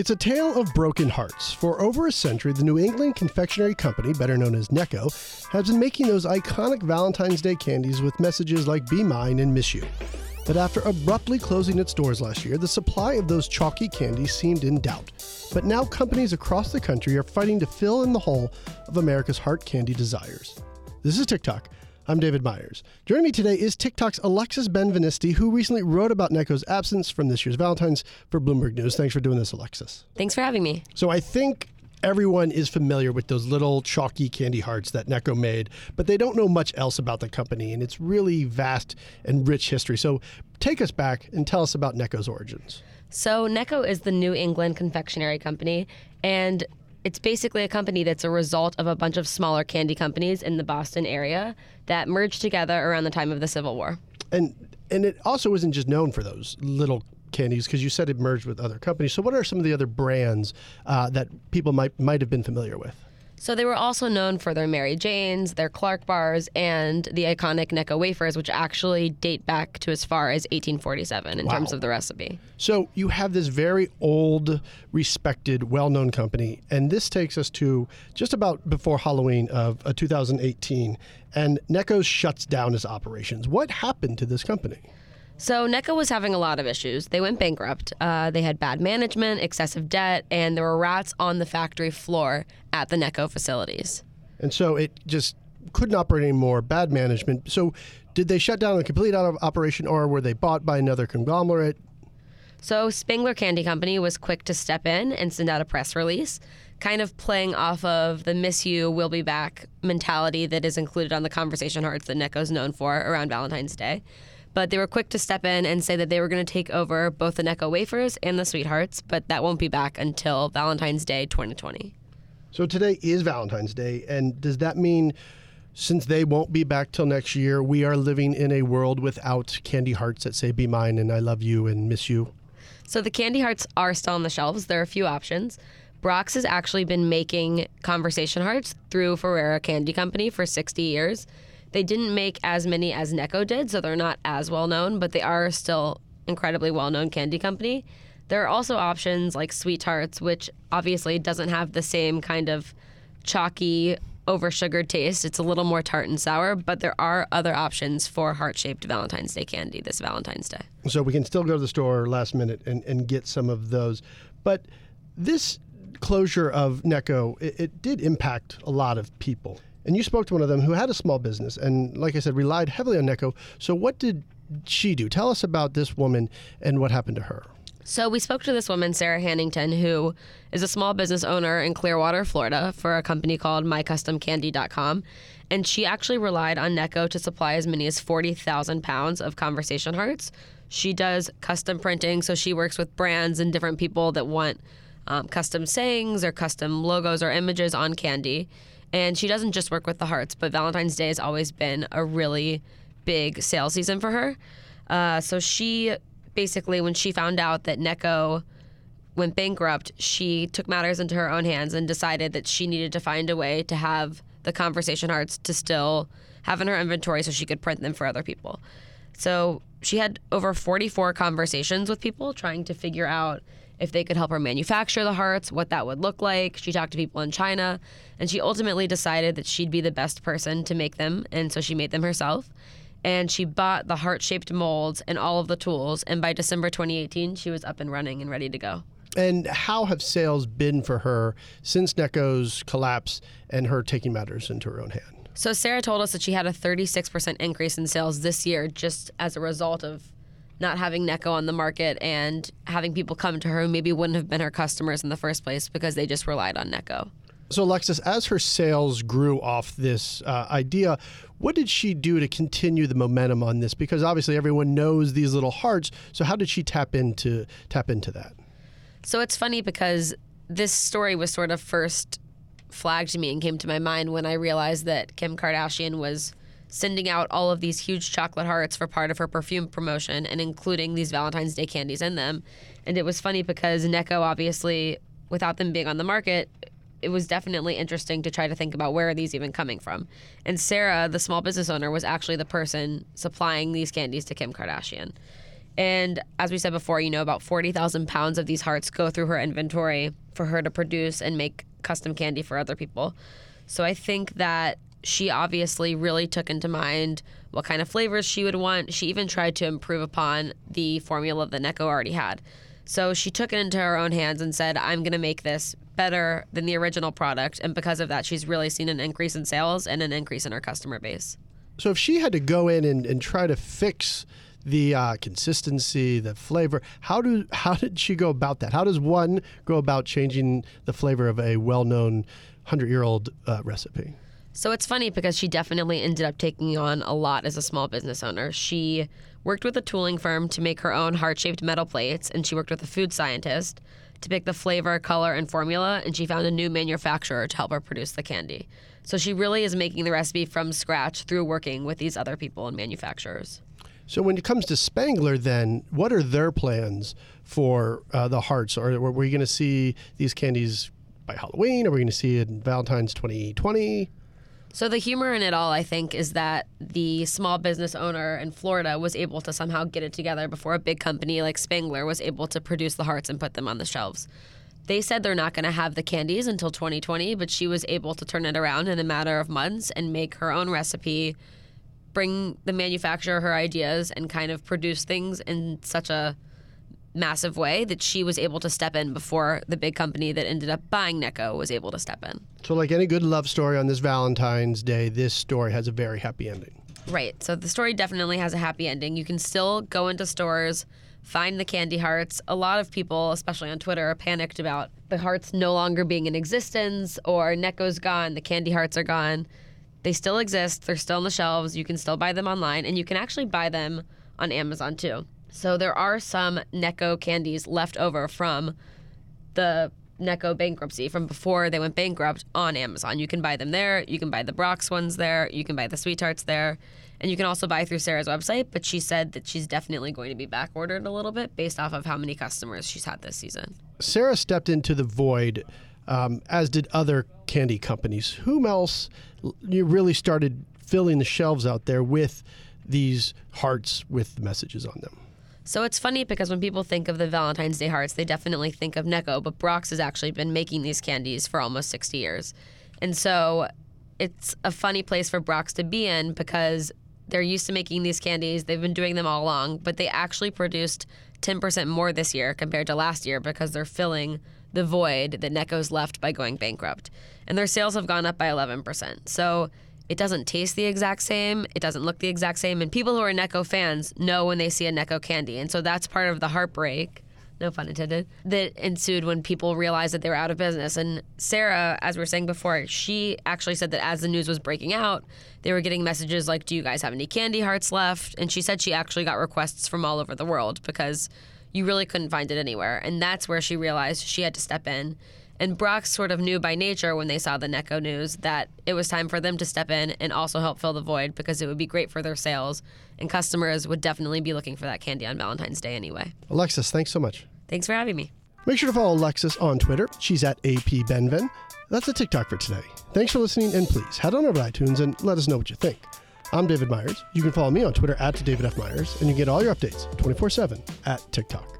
It's a tale of broken hearts. For over a century, the New England Confectionery Company, better known as Necco, has been making those iconic Valentine's Day candies with messages like Be Mine and Miss You. But after abruptly closing its doors last year, the supply of those chalky candies seemed in doubt. But now companies across the country are fighting to fill in the hole of America's heart candy desires. This is TicToc. I'm David Meyers. Joining me today is TicToc's Alexis Benveniste, who recently wrote about Necco's absence from this year's Valentine's for Bloomberg News. Thanks for doing this, Alexis. Thanks for having me. So I think everyone is familiar with those little chalky candy hearts that Necco made, but they don't know much else about the company, and it's really vast and rich history. So take us back and tell us about Necco's origins. So, Necco is the New England Confectionery Company, and it's basically a company that's a result of a bunch of smaller candy companies in the Boston area that merged together around the time of the Civil War. And and it also isn't just known for those little candies because you said it merged with other companies. So what are some of the other brands uh, that people might might have been familiar with? So they were also known for their Mary Janes, their Clark bars, and the iconic Necco wafers, which actually date back to as far as 1847 in Wow. terms of the recipe. So you have this very old, respected, well-known company, and this takes us to just about before Halloween of uh, 2018, and Necco shuts down its operations. What happened to this company? So Necco was having a lot of issues. They went bankrupt. Uh, they had bad management, excessive debt, and there were rats on the factory floor at the Necco facilities. And so it just couldn't operate anymore. Bad management. So did they shut down and complete out of operation, or were they bought by another conglomerate? So Spangler Candy Company was quick to step in and send out a press release, kind of playing off of the "Miss You, We'll Be Back" mentality that is included on the conversation hearts that Necco's known for around Valentine's Day. But they were quick to step in and say that they were going to take over both the Necco wafers and the Sweethearts, but that won't be back until Valentine's Day 2020. So today is Valentine's Day, and does that mean since they won't be back till next year, we are living in a world without candy hearts that say "Be mine" and "I love you" and "Miss you"? So the candy hearts are still on the shelves. There are a few options. Brach's has actually been making conversation hearts through Ferrara Candy Company for 60 years. They didn't make as many as Necco did, so they're not as well known, but they are still incredibly well known candy company. There are also options like Sweet Tarts, which obviously doesn't have the same kind of chalky, over sugared taste. It's a little more tart and sour, but there are other options for heart shaped Valentine's Day candy this Valentine's Day. So we can still go to the store last minute and, and get some of those. But this closure of Necco, it, it did impact a lot of people. And you spoke to one of them who had a small business and, like I said, relied heavily on Necco. So what did she do? Tell us about this woman and what happened to her. So we spoke to this woman, Sarah Hannington, who is a small business owner in Clearwater, Florida, for a company called MyCustomCandy.com. And she actually relied on Necco to supply as many as 40,000 pounds of conversation hearts. She does custom printing, so she works with brands and different people that want um, custom sayings or custom logos or images on candy. And she doesn't just work with the hearts, but Valentine's Day has always been a really big sales season for her. Uh, so she basically, when she found out that Necco went bankrupt, she took matters into her own hands and decided that she needed to find a way to have the conversation hearts to still have in her inventory so she could print them for other people. So she had over 44 conversations with people trying to figure out if they could help her manufacture the hearts, what that would look like. She talked to people in China, and she ultimately decided that she'd be the best person to make them, and so she made them herself. And she bought the heart shaped molds and all of the tools, and by December 2018, she was up and running and ready to go. And how have sales been for her since Necco's collapse and her taking matters into her own hand? So Sarah told us that she had a 36% increase in sales this year just as a result of not having Necco on the market and having people come to her who maybe wouldn't have been her customers in the first place because they just relied on Necco. So, Alexis, as her sales grew off this uh, idea, what did she do to continue the momentum on this? Because obviously everyone knows these little hearts. So, how did she tap into tap into that? So it's funny because this story was sort of first flagged to me and came to my mind when I realized that Kim Kardashian was sending out all of these huge chocolate hearts for part of her perfume promotion and including these Valentine's Day candies in them. And it was funny because Necco obviously without them being on the market it was definitely interesting to try to think about where are these even coming from. And Sarah, the small business owner, was actually the person supplying these candies to Kim Kardashian. And as we said before, you know, about 40,000 pounds of these hearts go through her inventory for her to produce and make custom candy for other people. So I think that she obviously really took into mind what kind of flavors she would want. She even tried to improve upon the formula that Necco already had. So she took it into her own hands and said, I'm going to make this better than the original product. And because of that, she's really seen an increase in sales and an increase in her customer base. So if she had to go in and, and try to fix the uh, consistency, the flavor. How do how did she go about that? How does one go about changing the flavor of a well-known hundred-year-old uh, recipe? So it's funny because she definitely ended up taking on a lot as a small business owner. She worked with a tooling firm to make her own heart shaped metal plates, and she worked with a food scientist to pick the flavor, color, and formula, and she found a new manufacturer to help her produce the candy. So she really is making the recipe from scratch through working with these other people and manufacturers. So when it comes to Spangler, then what are their plans for uh, the hearts? Or are we going to see these candies by Halloween? Are we going to see it in Valentine's 2020? So the humor in it all, I think, is that the small business owner in Florida was able to somehow get it together before a big company like Spangler was able to produce the hearts and put them on the shelves. They said they're not going to have the candies until 2020, but she was able to turn it around in a matter of months and make her own recipe, bring the manufacturer her ideas, and kind of produce things in such a massive way that she was able to step in before the big company that ended up buying Necco was able to step in. So, like any good love story on this Valentine's Day, this story has a very happy ending. Right. So, the story definitely has a happy ending. You can still go into stores, find the candy hearts. A lot of people, especially on Twitter, are panicked about the hearts no longer being in existence or Necco's gone, the candy hearts are gone. They still exist, they're still on the shelves. You can still buy them online, and you can actually buy them on Amazon too. So there are some Necco candies left over from the Necco bankruptcy from before they went bankrupt on Amazon. You can buy them there. You can buy the Brach's ones there. You can buy the Sweet Tarts there. And you can also buy through Sarah's website, but she said that she's definitely going to be back ordered a little bit based off of how many customers she's had this season. Sarah stepped into the void, um, as did other candy companies. Whom else you really started filling the shelves out there with these hearts with messages on them? So it's funny because when people think of the Valentine's Day hearts, they definitely think of Necco, but Brach's has actually been making these candies for almost 60 years. And so it's a funny place for Brach's to be in because they're used to making these candies. They've been doing them all along, but they actually produced 10% more this year compared to last year because they're filling the void that Necco's left by going bankrupt. And their sales have gone up by 11%. So it doesn't taste the exact same. It doesn't look the exact same. And people who are Necco fans know when they see a Necco candy. And so that's part of the heartbreak, no pun intended, that ensued when people realized that they were out of business. And Sarah, as we were saying before, she actually said that as the news was breaking out, they were getting messages like, Do you guys have any candy hearts left? And she said she actually got requests from all over the world because you really couldn't find it anywhere. And that's where she realized she had to step in and Brach's sort of knew by nature when they saw the Necco news that it was time for them to step in and also help fill the void because it would be great for their sales. And customers would definitely be looking for that candy on Valentine's Day anyway. Alexis, thanks so much. Thanks for having me. Make sure to follow Alexis on Twitter. She's at APBenven. That's a TicToc for today. Thanks for listening, and please head on over to iTunes and let us know what you think. I'm David Meyers. You can follow me on Twitter at David F. Meyers, and you get all your updates 24 7 at TicToc.